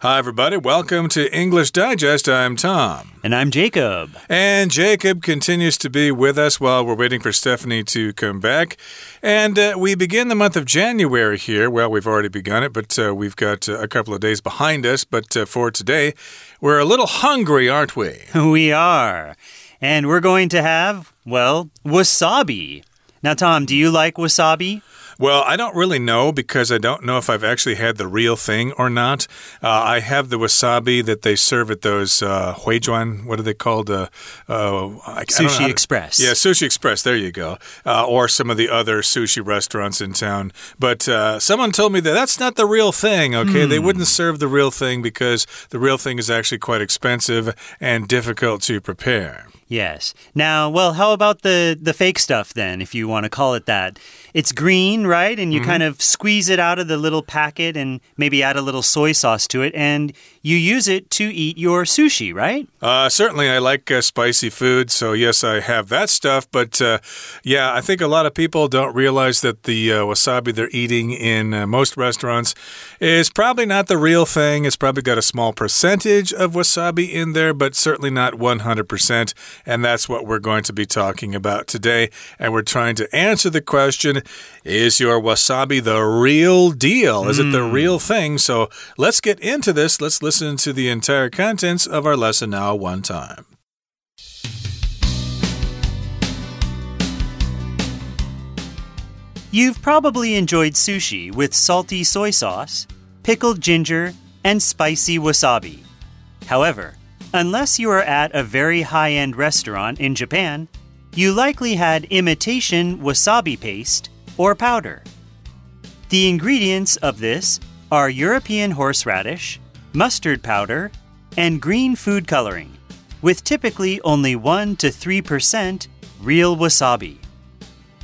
Hi, everybody. Welcome to English Digest. I'm Tom. And I'm Jacob. And Jacob continues to be with us while we're waiting for Stephanie to come back. And uh, we begin the month of January here. Well, we've already begun it, but uh, we've got uh, a couple of days behind us. But uh, for today, we're a little hungry, aren't we? We are. And we're going to have, well, wasabi. Now, Tom, do you like wasabi? Well, I don't really know because I don't know if I've actually had the real thing or not. Uh, I have the wasabi that they serve at those uh, huijuan. What are they called? Uh, uh, I, sushi I Express. yeah, Sushi Express. There you go. Uh, or some of the other sushi restaurants in town. But uh, someone told me that that's not the real thing. Okay, they Hmm. wouldn't serve the real thing because the real thing is actually quite expensive and difficult to prepare. Yes. Now, well, how about the the fake stuff then, if you want to call it that? It's green, right? And you mm-hmm. kind of squeeze it out of the little packet and maybe add a little soy sauce to it and you use it to eat your sushi, right? Uh, certainly, I like uh, spicy food, so yes, I have that stuff. But uh, yeah, I think a lot of people don't realize that the uh, wasabi they're eating in uh, most restaurants is probably not the real thing. It's probably got a small percentage of wasabi in there, but certainly not 100%. And that's what we're going to be talking about today. And we're trying to answer the question Is your wasabi the real deal? Is it the hmm. real thing? So let's get into this. Let's listen to the entire contents of our lesson now, one time. You've probably enjoyed sushi with salty soy sauce, pickled ginger, and spicy wasabi. However, unless you are at a very high end restaurant in Japan, you likely had imitation wasabi paste or powder. The ingredients of this are European horseradish, mustard powder, and green food coloring, with typically only 1 to 3% real wasabi.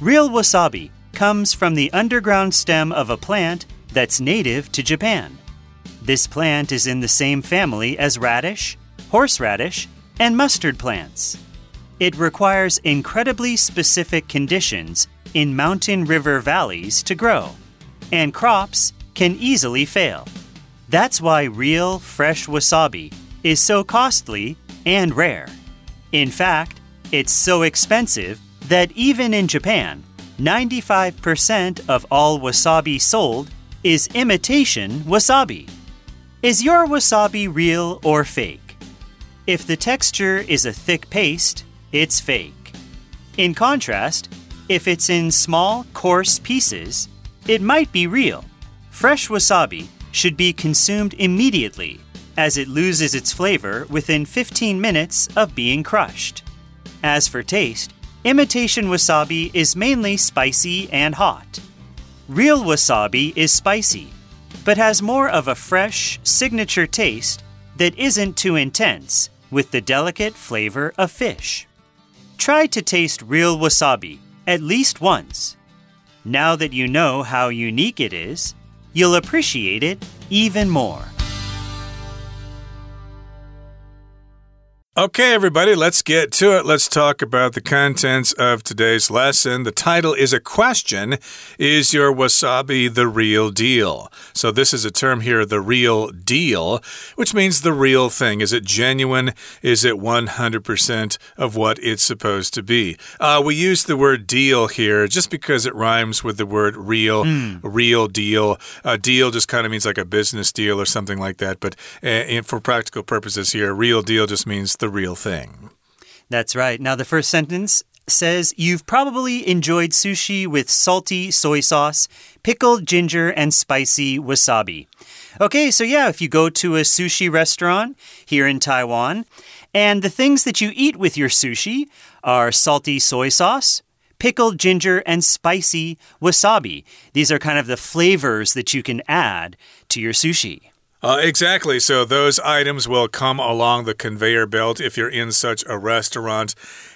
Real wasabi comes from the underground stem of a plant that's native to Japan. This plant is in the same family as radish, horseradish, and mustard plants. It requires incredibly specific conditions in mountain river valleys to grow, and crops can easily fail. That's why real, fresh wasabi is so costly and rare. In fact, it's so expensive that even in Japan, 95% of all wasabi sold is imitation wasabi. Is your wasabi real or fake? If the texture is a thick paste, it's fake. In contrast, if it's in small, coarse pieces, it might be real. Fresh wasabi should be consumed immediately, as it loses its flavor within 15 minutes of being crushed. As for taste, imitation wasabi is mainly spicy and hot. Real wasabi is spicy, but has more of a fresh, signature taste that isn't too intense, with the delicate flavor of fish. Try to taste real wasabi at least once. Now that you know how unique it is, you'll appreciate it even more. Okay, everybody, let's get to it. Let's talk about the contents of today's lesson. The title is a question Is your wasabi the real deal? So, this is a term here, the real deal, which means the real thing. Is it genuine? Is it 100% of what it's supposed to be? Uh, we use the word deal here just because it rhymes with the word real, real deal. A deal just kind of means like a business deal or something like that. But uh, for practical purposes here, real deal just means the real thing. That's right. Now, the first sentence says You've probably enjoyed sushi with salty soy sauce, pickled ginger, and spicy wasabi. Okay, so yeah, if you go to a sushi restaurant here in Taiwan, and the things that you eat with your sushi are salty soy sauce, pickled ginger, and spicy wasabi. These are kind of the flavors that you can add to your sushi. Uh, exactly. So those items will come along the conveyor belt if you're in such a restaurant.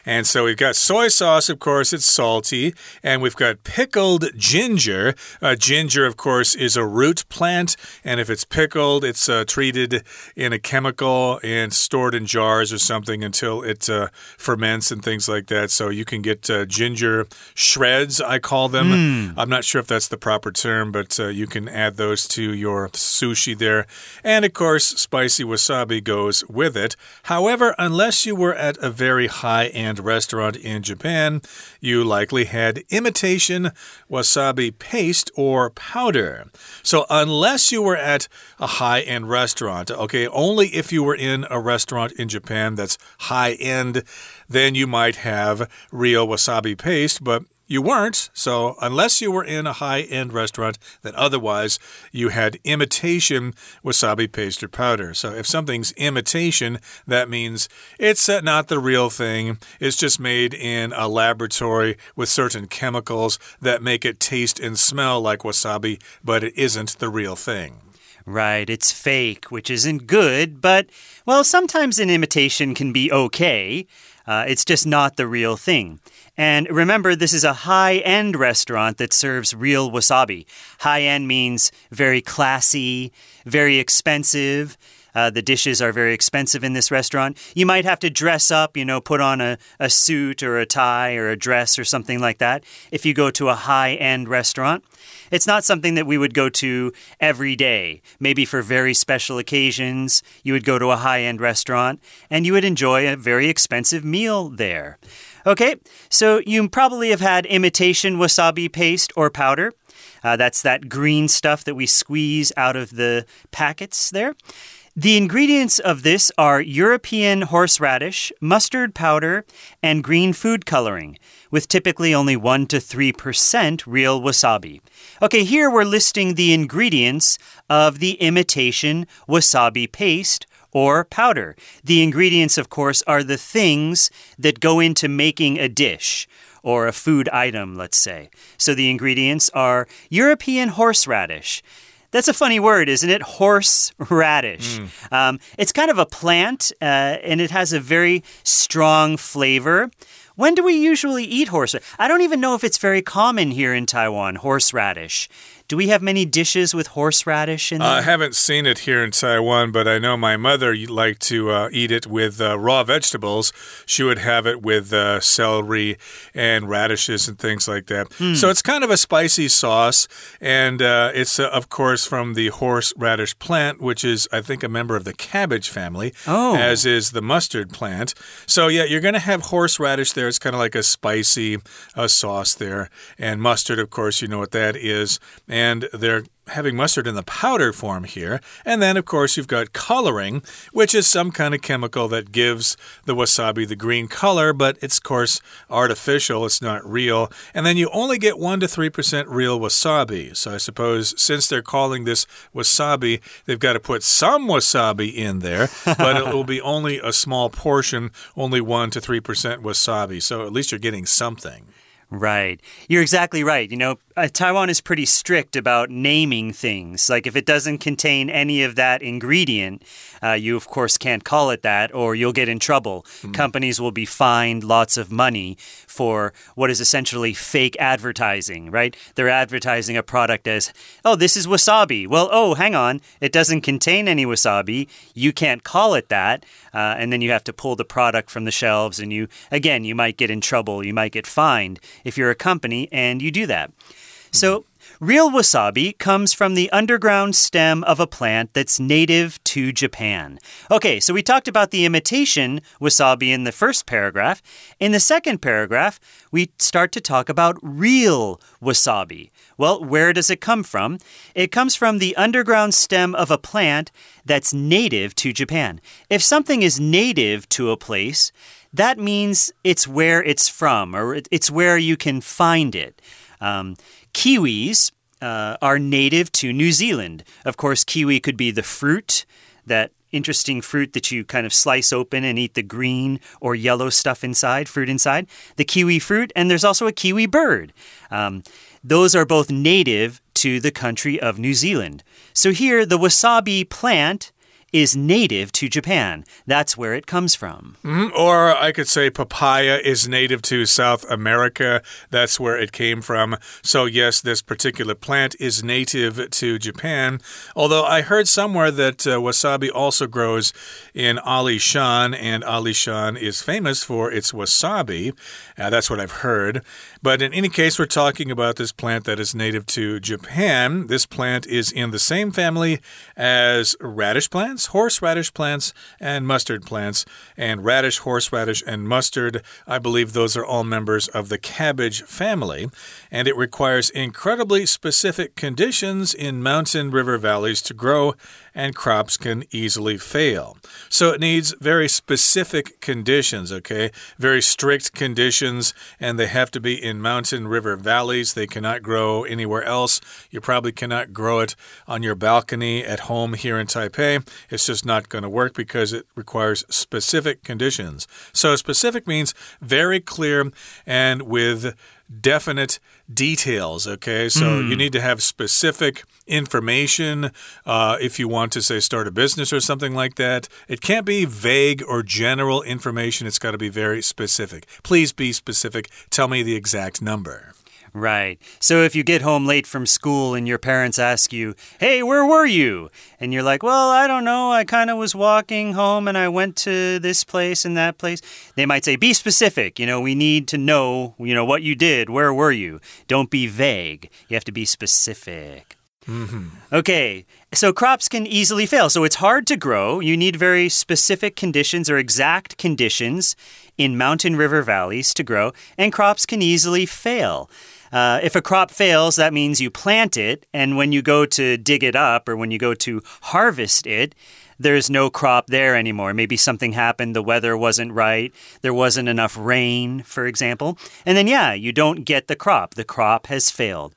And so we've got soy sauce, of course, it's salty. And we've got pickled ginger. Uh, ginger, of course, is a root plant. And if it's pickled, it's uh, treated in a chemical and stored in jars or something until it uh, ferments and things like that. So you can get uh, ginger shreds, I call them. Mm. I'm not sure if that's the proper term, but uh, you can add those to your sushi there. And of course, spicy wasabi goes with it. However, unless you were at a very high end restaurant in Japan, you likely had imitation wasabi paste or powder. So, unless you were at a high end restaurant, okay, only if you were in a restaurant in Japan that's high end, then you might have real wasabi paste, but you weren't, so unless you were in a high end restaurant, then otherwise you had imitation wasabi paste or powder. So if something's imitation, that means it's uh, not the real thing. It's just made in a laboratory with certain chemicals that make it taste and smell like wasabi, but it isn't the real thing. Right, it's fake, which isn't good, but, well, sometimes an imitation can be okay. Uh, it's just not the real thing. And remember, this is a high end restaurant that serves real wasabi. High end means very classy, very expensive. Uh, the dishes are very expensive in this restaurant. You might have to dress up, you know, put on a, a suit or a tie or a dress or something like that if you go to a high end restaurant. It's not something that we would go to every day. Maybe for very special occasions, you would go to a high end restaurant and you would enjoy a very expensive meal there. Okay, so you probably have had imitation wasabi paste or powder. Uh, that's that green stuff that we squeeze out of the packets there. The ingredients of this are European horseradish, mustard powder, and green food coloring, with typically only 1 to 3% real wasabi. Okay, here we're listing the ingredients of the imitation wasabi paste or powder. The ingredients, of course, are the things that go into making a dish or a food item, let's say. So the ingredients are European horseradish. That's a funny word, isn't it? Horseradish. Mm. Um, it's kind of a plant uh, and it has a very strong flavor. When do we usually eat horseradish? I don't even know if it's very common here in Taiwan, horseradish. Do we have many dishes with horseradish in there? I haven't seen it here in Taiwan, but I know my mother liked to uh, eat it with uh, raw vegetables. She would have it with uh, celery and radishes and things like that. Mm. So it's kind of a spicy sauce, and uh, it's, uh, of course, from the horseradish plant, which is, I think, a member of the cabbage family, oh. as is the mustard plant. So, yeah, you're going to have horseradish there. It's kind of like a spicy uh, sauce there. And mustard, of course, you know what that is and they're having mustard in the powder form here. And then, of course, you've got coloring, which is some kind of chemical that gives the wasabi the green color, but it's, of course, artificial. It's not real. And then you only get 1 to 3% real wasabi. So I suppose since they're calling this wasabi, they've got to put some wasabi in there, but it will be only a small portion, only 1 to 3% wasabi. So at least you're getting something. Right. You're exactly right. You know, uh, Taiwan is pretty strict about naming things. Like if it doesn't contain any of that ingredient, uh, you of course can't call it that or you'll get in trouble. Mm. Companies will be fined lots of money for what is essentially fake advertising, right? They're advertising a product as, oh, this is wasabi. Well, oh, hang on. It doesn't contain any wasabi. You can't call it that. Uh, and then you have to pull the product from the shelves and you, again, you might get in trouble. You might get fined if you're a company and you do that. So, real wasabi comes from the underground stem of a plant that's native to Japan. Okay, so we talked about the imitation wasabi in the first paragraph. In the second paragraph, we start to talk about real wasabi. Well, where does it come from? It comes from the underground stem of a plant that's native to Japan. If something is native to a place, that means it's where it's from or it's where you can find it. Um, kiwis uh, are native to New Zealand. Of course, kiwi could be the fruit, that interesting fruit that you kind of slice open and eat the green or yellow stuff inside, fruit inside. The kiwi fruit, and there's also a kiwi bird. Um, those are both native to the country of New Zealand. So here, the wasabi plant is native to Japan. That's where it comes from. Mm, or I could say papaya is native to South America. That's where it came from. So, yes, this particular plant is native to Japan. Although I heard somewhere that uh, wasabi also grows in Alishan, and Alishan is famous for its wasabi. Uh, that's what I've heard. But in any case, we're talking about this plant that is native to Japan. This plant is in the same family as radish plants, horseradish plants, and mustard plants. And radish, horseradish, and mustard, I believe those are all members of the cabbage family. And it requires incredibly specific conditions in mountain river valleys to grow and crops can easily fail. So it needs very specific conditions, okay? Very strict conditions, and they have to be in mountain river valleys. They cannot grow anywhere else. You probably cannot grow it on your balcony at home here in Taipei. It's just not going to work because it requires specific conditions. So specific means very clear and with definite details. Okay, so mm. you need to have specific information uh, if you want to, say, start a business or something like that. It can't be vague or general information, it's got to be very specific. Please be specific. Tell me the exact number. Right. So if you get home late from school and your parents ask you, Hey, where were you? And you're like, Well, I don't know. I kind of was walking home and I went to this place and that place. They might say, Be specific. You know, we need to know, you know, what you did. Where were you? Don't be vague. You have to be specific. Mm -hmm. Okay, so crops can easily fail. So it's hard to grow. You need very specific conditions or exact conditions in mountain river valleys to grow, and crops can easily fail. Uh, if a crop fails, that means you plant it, and when you go to dig it up or when you go to harvest it, there's no crop there anymore. Maybe something happened, the weather wasn't right, there wasn't enough rain, for example. And then, yeah, you don't get the crop. The crop has failed.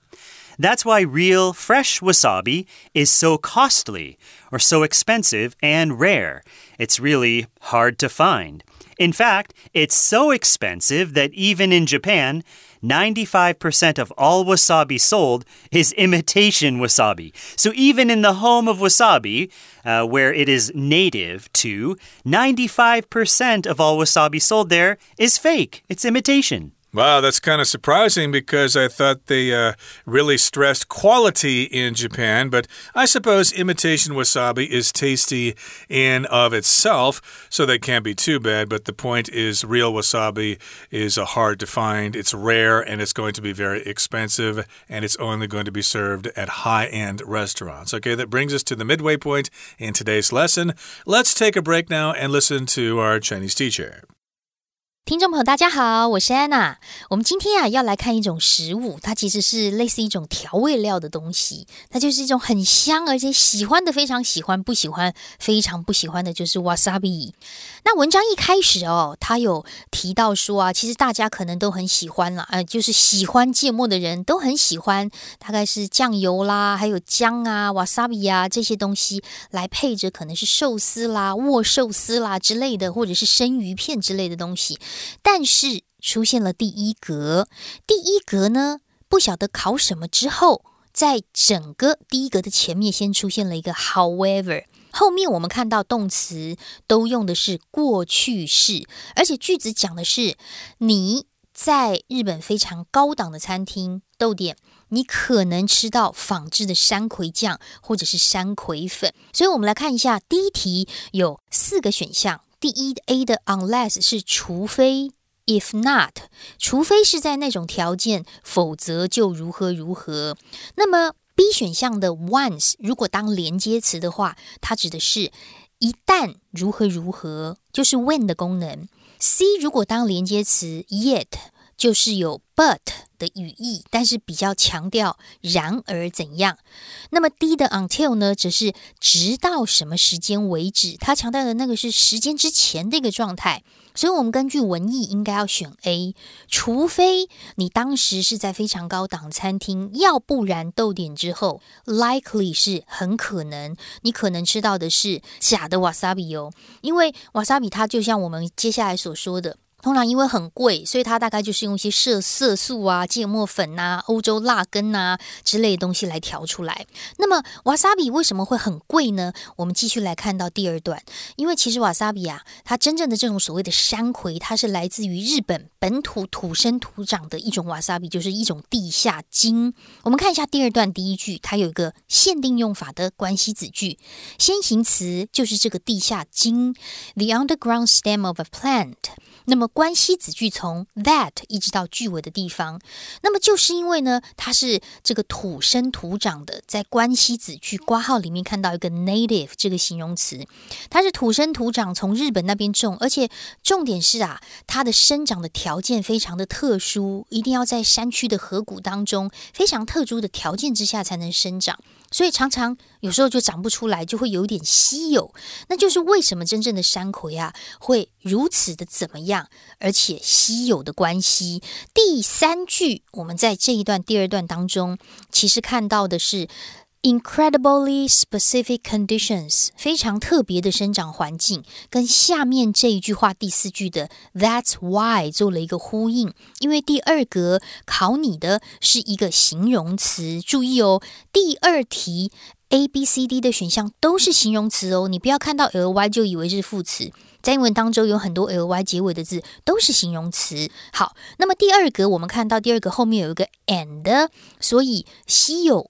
That's why real fresh wasabi is so costly or so expensive and rare. It's really hard to find. In fact, it's so expensive that even in Japan, 95% of all wasabi sold is imitation wasabi. So even in the home of wasabi, uh, where it is native to, 95% of all wasabi sold there is fake. It's imitation. Wow, that's kind of surprising because I thought they uh, really stressed quality in Japan, but I suppose imitation wasabi is tasty in of itself, so that can't be too bad. But the point is, real wasabi is uh, hard to find. It's rare and it's going to be very expensive, and it's only going to be served at high-end restaurants. Okay, that brings us to the midway point in today's lesson. Let's take a break now and listen to our Chinese teacher. 听众朋友，大家好，我是安娜。我们今天啊要来看一种食物，它其实是类似一种调味料的东西，它就是一种很香，而且喜欢的非常喜欢，不喜欢非常不喜欢的就是 wasabi。那文章一开始哦，他有提到说啊，其实大家可能都很喜欢啦，呃，就是喜欢芥末的人都很喜欢，大概是酱油啦，还有姜啊、wasabi 啊这些东西来配着，可能是寿司啦、握寿司啦之类的，或者是生鱼片之类的东西。但是出现了第一格，第一格呢，不晓得考什么之后，在整个第一格的前面先出现了一个 however，后面我们看到动词都用的是过去式，而且句子讲的是你在日本非常高档的餐厅豆点，你可能吃到仿制的山葵酱或者是山葵粉，所以我们来看一下第一题有四个选项。第一 A 的 unless 是除非，if not，除非是在那种条件，否则就如何如何。那么 B 选项的 once 如果当连接词的话，它指的是一旦如何如何，就是 when 的功能。C 如果当连接词 yet 就是有 but 的语义，但是比较强调然而怎样。那么 D 的 until 呢，则是直到什么时间为止，它强调的那个是时间之前的一个状态。所以，我们根据文意应该要选 A，除非你当时是在非常高档餐厅，要不然逗点之后，likely 是很可能，你可能吃到的是假的 wasabi 哦，因为 wasabi 它就像我们接下来所说的。通常因为很贵，所以它大概就是用一些色色素啊、芥末粉呐、欧洲辣根呐之类的东西来调出来。那么瓦萨比为什么会很贵呢？我们继续来看到第二段，因为其实瓦萨比啊，它真正的这种所谓的山葵，它是来自于日本本土土生土长的一种瓦萨比，就是一种地下茎。我们看一下第二段第一句，它有一个限定用法的关系子句，先行词就是这个地下茎，the underground stem of a plant。那么关系子句从 that 一直到句尾的地方，那么就是因为呢，它是这个土生土长的，在关系子句挂号里面看到一个 native 这个形容词，它是土生土长，从日本那边种，而且重点是啊，它的生长的条件非常的特殊，一定要在山区的河谷当中非常特殊的条件之下才能生长。所以常常有时候就长不出来，就会有点稀有。那就是为什么真正的山葵啊会如此的怎么样，而且稀有的关系。第三句，我们在这一段第二段当中，其实看到的是。Incredibly specific conditions，非常特别的生长环境，跟下面这一句话第四句的 That's why 做了一个呼应。因为第二格考你的是一个形容词，注意哦，第二题 A、B、C、D 的选项都是形容词哦，你不要看到 ly 就以为是副词。在英文当中有很多 ly 结尾的字都是形容词。好，那么第二格我们看到第二个后面有一个 and，所以稀有。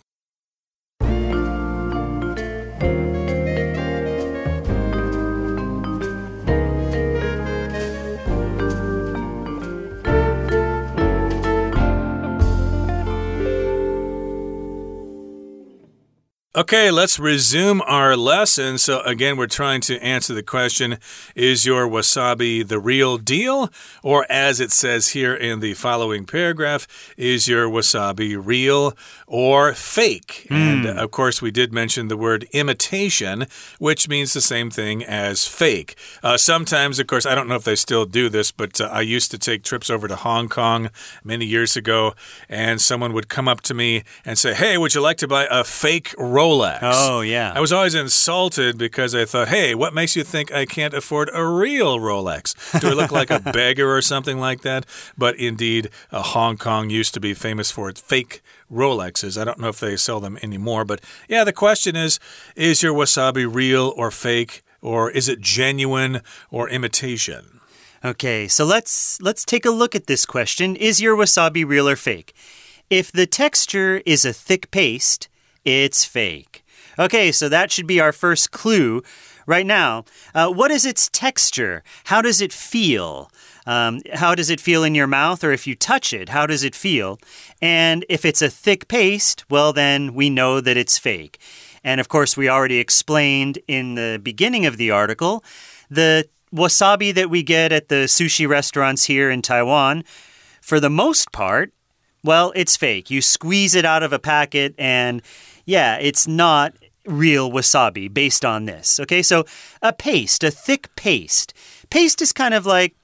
Okay, let's resume our lesson. So, again, we're trying to answer the question Is your wasabi the real deal? Or, as it says here in the following paragraph, is your wasabi real or fake? Mm. And, of course, we did mention the word imitation, which means the same thing as fake. Uh, sometimes, of course, I don't know if they still do this, but uh, I used to take trips over to Hong Kong many years ago, and someone would come up to me and say, Hey, would you like to buy a fake Rolex. Oh, yeah. I was always insulted because I thought, hey, what makes you think I can't afford a real Rolex? Do I look like a beggar or something like that? But indeed, uh, Hong Kong used to be famous for its fake Rolexes. I don't know if they sell them anymore. But yeah, the question is is your wasabi real or fake? Or is it genuine or imitation? Okay, so let's let's take a look at this question. Is your wasabi real or fake? If the texture is a thick paste, it's fake. Okay, so that should be our first clue right now. Uh, what is its texture? How does it feel? Um, how does it feel in your mouth? Or if you touch it, how does it feel? And if it's a thick paste, well, then we know that it's fake. And of course, we already explained in the beginning of the article the wasabi that we get at the sushi restaurants here in Taiwan, for the most part, well, it's fake. You squeeze it out of a packet and yeah, it's not real wasabi based on this. Okay, so a paste, a thick paste. Paste is kind of like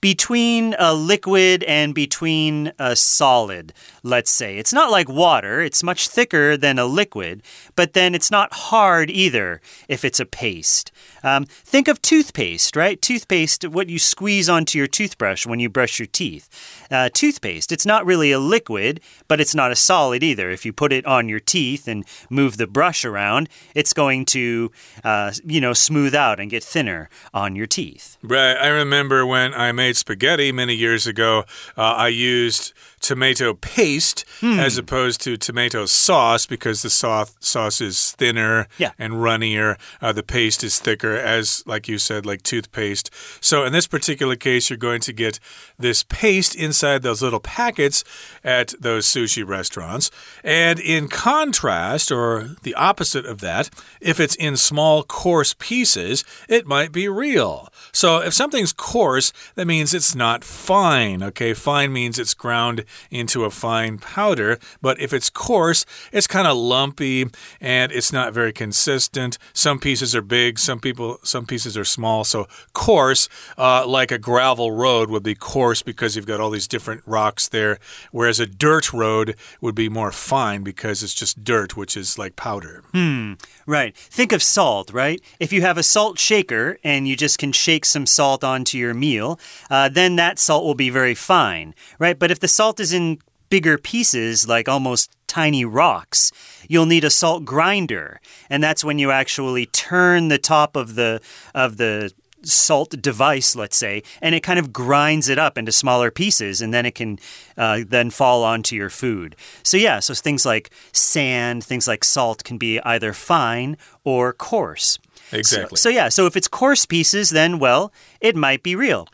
between a liquid and between a solid, let's say. It's not like water, it's much thicker than a liquid, but then it's not hard either if it's a paste. Um, think of toothpaste, right? Toothpaste, what you squeeze onto your toothbrush when you brush your teeth. Uh, toothpaste, it's not really a liquid, but it's not a solid either. If you put it on your teeth and move the brush around, it's going to, uh, you know, smooth out and get thinner on your teeth. Right. I remember when I made spaghetti many years ago, uh, I used tomato paste mm. as opposed to tomato sauce because the sauce sauce is thinner yeah. and runnier. Uh, the paste is thicker, as like you said, like toothpaste. So in this particular case, you're going to get this paste inside those little packets at those sushi restaurants. And in contrast, or the opposite of that, if it's in small, coarse pieces, it might be real. So if something's coarse, that means it's not fine. Okay, fine means it's ground into a fine powder. But if it's coarse, it's kind of lumpy and it's not very consistent. Some pieces are big, some people, some pieces are small. So coarse, uh, like a gravel road, would be coarse because you've got all these different rocks there. Whereas a dirt road would be more fine because it's just dirt, which is like powder. Hmm. Right. Think of salt, right? If you have a salt shaker and you just can shake some salt onto your meal, uh, then that salt will be very fine, right? But if the salt is in bigger pieces, like almost tiny rocks, you'll need a salt grinder, and that's when you actually turn the top of the of the salt device, let's say, and it kind of grinds it up into smaller pieces, and then it can uh, then fall onto your food. So yeah, so things like sand, things like salt can be either fine or coarse. Exactly. So, so yeah, so if it's coarse pieces, then well, it might be real.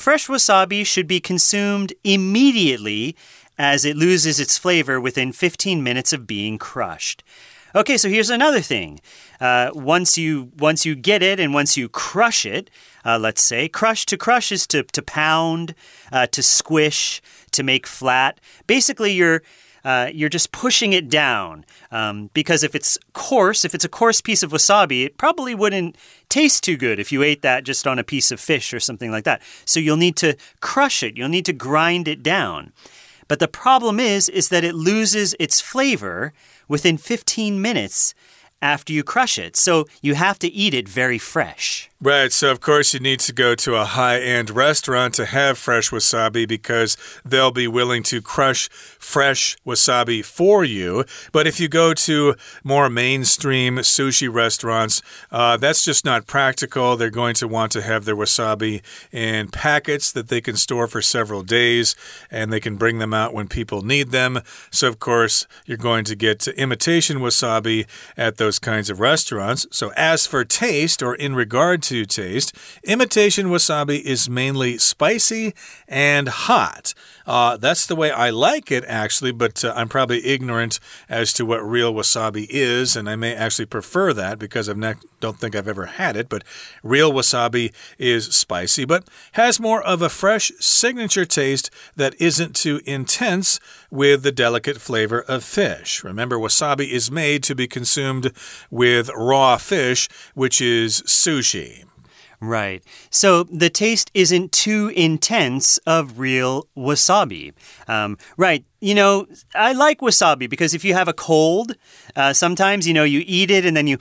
Fresh wasabi should be consumed immediately as it loses its flavor within 15 minutes of being crushed. Okay, so here's another thing. Uh, once you once you get it and once you crush it, uh, let's say crush to crush is to to pound, uh, to squish, to make flat. Basically, you're uh, you're just pushing it down. Um, because if it's coarse, if it's a coarse piece of wasabi, it probably wouldn't taste too good if you ate that just on a piece of fish or something like that. So you'll need to crush it. You'll need to grind it down. But the problem is, is that it loses its flavor within 15 minutes after you crush it. So you have to eat it very fresh. Right, so of course you need to go to a high end restaurant to have fresh wasabi because they'll be willing to crush fresh wasabi for you. But if you go to more mainstream sushi restaurants, uh, that's just not practical. They're going to want to have their wasabi in packets that they can store for several days and they can bring them out when people need them. So, of course, you're going to get imitation wasabi at those kinds of restaurants. So, as for taste or in regard to to taste. Imitation wasabi is mainly spicy and hot. Uh, that's the way I like it, actually, but uh, I'm probably ignorant as to what real wasabi is, and I may actually prefer that because I don't think I've ever had it. But real wasabi is spicy, but has more of a fresh signature taste that isn't too intense with the delicate flavor of fish. Remember, wasabi is made to be consumed with raw fish, which is sushi. Right. So the taste isn't too intense of real wasabi. Um, right. You know, I like wasabi because if you have a cold, uh, sometimes, you know, you eat it and then you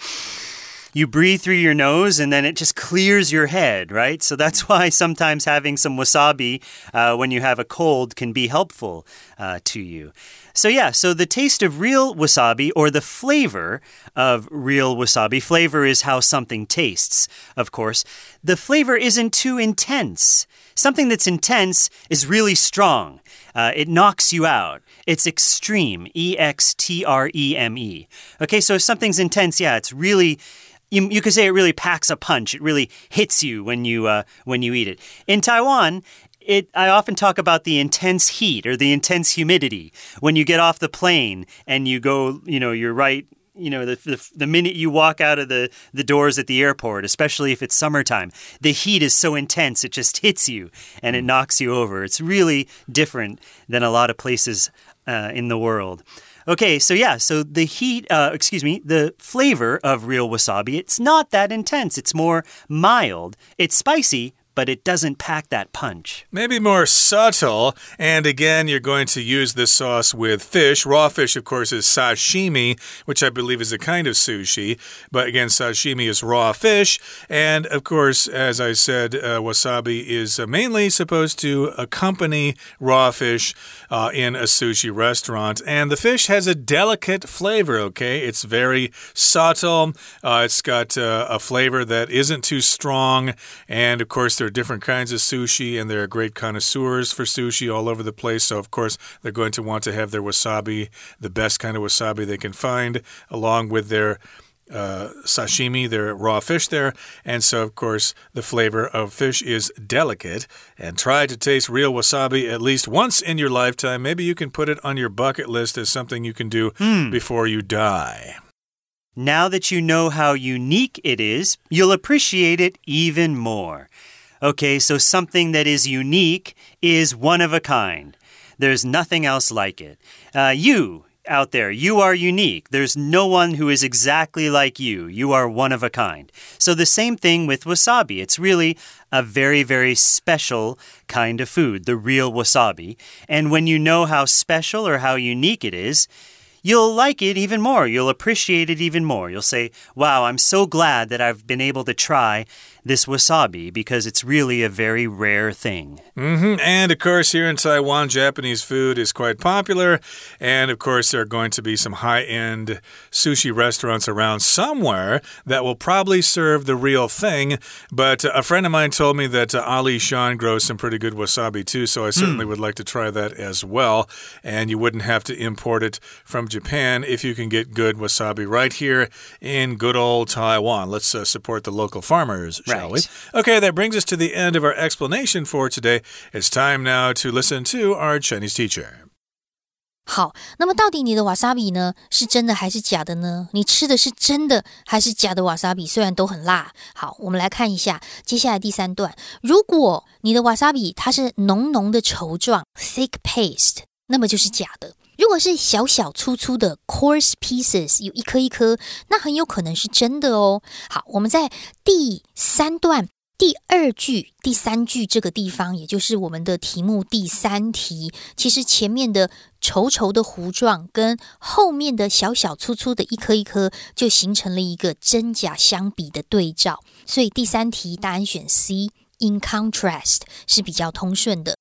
you breathe through your nose and then it just clears your head, right? So that's why sometimes having some wasabi uh, when you have a cold can be helpful uh, to you. So, yeah, so the taste of real wasabi or the flavor of real wasabi, flavor is how something tastes, of course. The flavor isn't too intense. Something that's intense is really strong. Uh, it knocks you out. It's extreme. E X T R E M E. Okay, so if something's intense, yeah, it's really you, you could say it really packs a punch. It really hits you when you uh, when you eat it. In Taiwan, it, I often talk about the intense heat or the intense humidity when you get off the plane and you go, you know, you're right. You know, the, the, the minute you walk out of the, the doors at the airport, especially if it's summertime, the heat is so intense it just hits you and it knocks you over. It's really different than a lot of places uh, in the world. Okay, so yeah, so the heat, uh, excuse me, the flavor of real wasabi, it's not that intense. It's more mild. It's spicy, but it doesn't pack that punch. Maybe more subtle. And again, you're going to use this sauce with fish. Raw fish, of course, is sashimi, which I believe is a kind of sushi. But again, sashimi is raw fish. And of course, as I said, uh, wasabi is uh, mainly supposed to accompany raw fish uh, in a sushi restaurant. And the fish has a delicate flavor, okay? It's very subtle. Uh, it's got uh, a flavor that isn't too strong. And of course, there are different kinds of sushi, and there are great connoisseurs for sushi all over the place. So, of course, they're going to want to have their wasabi, the best kind of wasabi they can find, along with their uh, sashimi, their raw fish there. And so, of course, the flavor of fish is delicate. And try to taste real wasabi at least once in your lifetime. Maybe you can put it on your bucket list as something you can do mm. before you die. Now that you know how unique it is, you'll appreciate it even more. Okay, so something that is unique is one of a kind. There's nothing else like it. Uh, you out there. You are unique. There's no one who is exactly like you. You are one of a kind. So, the same thing with wasabi. It's really a very, very special kind of food, the real wasabi. And when you know how special or how unique it is, you'll like it even more. You'll appreciate it even more. You'll say, Wow, I'm so glad that I've been able to try this wasabi because it's really a very rare thing. Mm -hmm. And of course, here in Taiwan, Japanese food is quite popular. And of course, there are going to be some high end sushi restaurants around somewhere that will probably serve the real thing. But a friend of mine told me that uh, Ali Shan grows some pretty good wasabi too. So I certainly mm. would like to try that as well. And you wouldn't have to import it from Japan if you can get good wasabi right here in good old Taiwan. Let's uh, support the local farmers shall we? Okay, that brings us to the end of our explanation for today. It's time now to listen to our Chinese teacher. 好，那么到底你的瓦萨比呢是真的还是假的呢？你吃的是真的还是假的瓦萨比？虽然都很辣。好，我们来看一下接下来第三段。如果你的瓦萨比它是浓浓的稠状 （thick paste），那么就是假的。 如果是小小粗粗的 coarse pieces，有一颗一颗，那很有可能是真的哦。好，我们在第三段第二句第三句这个地方，也就是我们的题目第三题，其实前面的稠稠的糊状跟后面的小小粗粗的一颗一颗，就形成了一个真假相比的对照。所以第三题答案选 C，in contrast 是比较通顺的。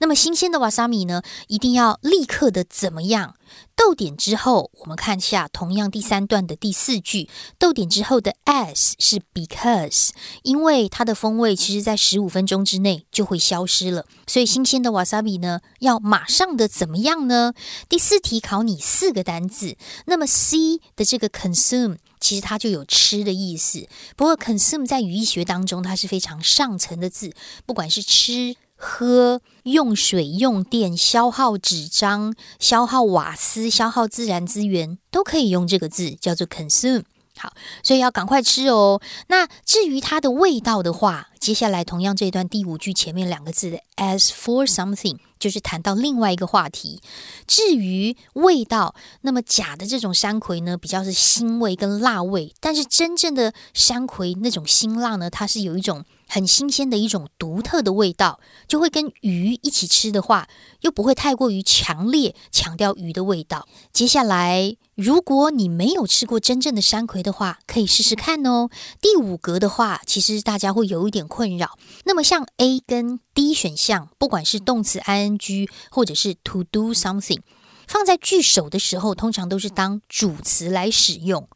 那么新鲜的瓦萨米呢，一定要立刻的怎么样？逗点之后，我们看一下同样第三段的第四句，逗点之后的 as 是 because，因为它的风味其实在十五分钟之内就会消失了，所以新鲜的瓦萨米呢，要马上的怎么样呢？第四题考你四个单字，那么 C 的这个 consume 其实它就有吃的意思，不过 consume 在语义学当中它是非常上层的字，不管是吃。喝、用水、用电、消耗纸张、消耗瓦斯、消耗自然资源，都可以用这个字，叫做 consume。好，所以要赶快吃哦。那至于它的味道的话，接下来同样这一段第五句前面两个字的 as for something，就是谈到另外一个话题。至于味道，那么假的这种山葵呢，比较是腥味跟辣味，但是真正的山葵那种辛辣呢，它是有一种。很新鲜的一种独特的味道，就会跟鱼一起吃的话，又不会太过于强烈，强调鱼的味道。接下来，如果你没有吃过真正的山葵的话，可以试试看哦。第五格的话，其实大家会有一点困扰。那么像 A 跟 D 选项，不管是动词 ing 或者是 to do something，放在句首的时候，通常都是当主词来使用。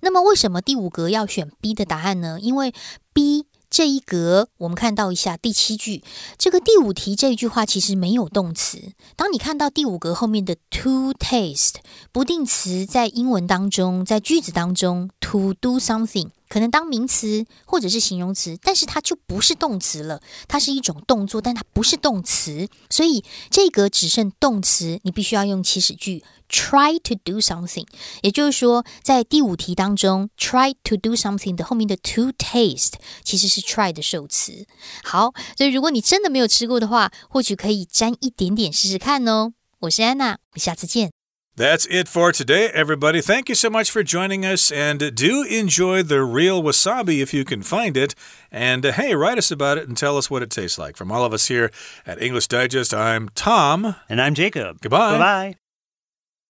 那么为什么第五格要选 B 的答案呢？因为 B。这一格，我们看到一下第七句，这个第五题这一句话其实没有动词。当你看到第五格后面的 to taste 不定词，在英文当中，在句子当中，to do something。可能当名词或者是形容词，但是它就不是动词了。它是一种动作，但它不是动词，所以这个只剩动词，你必须要用祈使句 try to do something。也就是说，在第五题当中，try to do something 的后面的 to taste 其实是 try 的受词。好，所以如果你真的没有吃过的话，或许可以沾一点点试试看哦。我是安娜，我们下次见。That's it for today, everybody. Thank you so much for joining us, and do enjoy the real wasabi if you can find it. And uh, hey, write us about it and tell us what it tastes like. From all of us here at English Digest, I'm Tom. And I'm Jacob. Goodbye. Bye bye.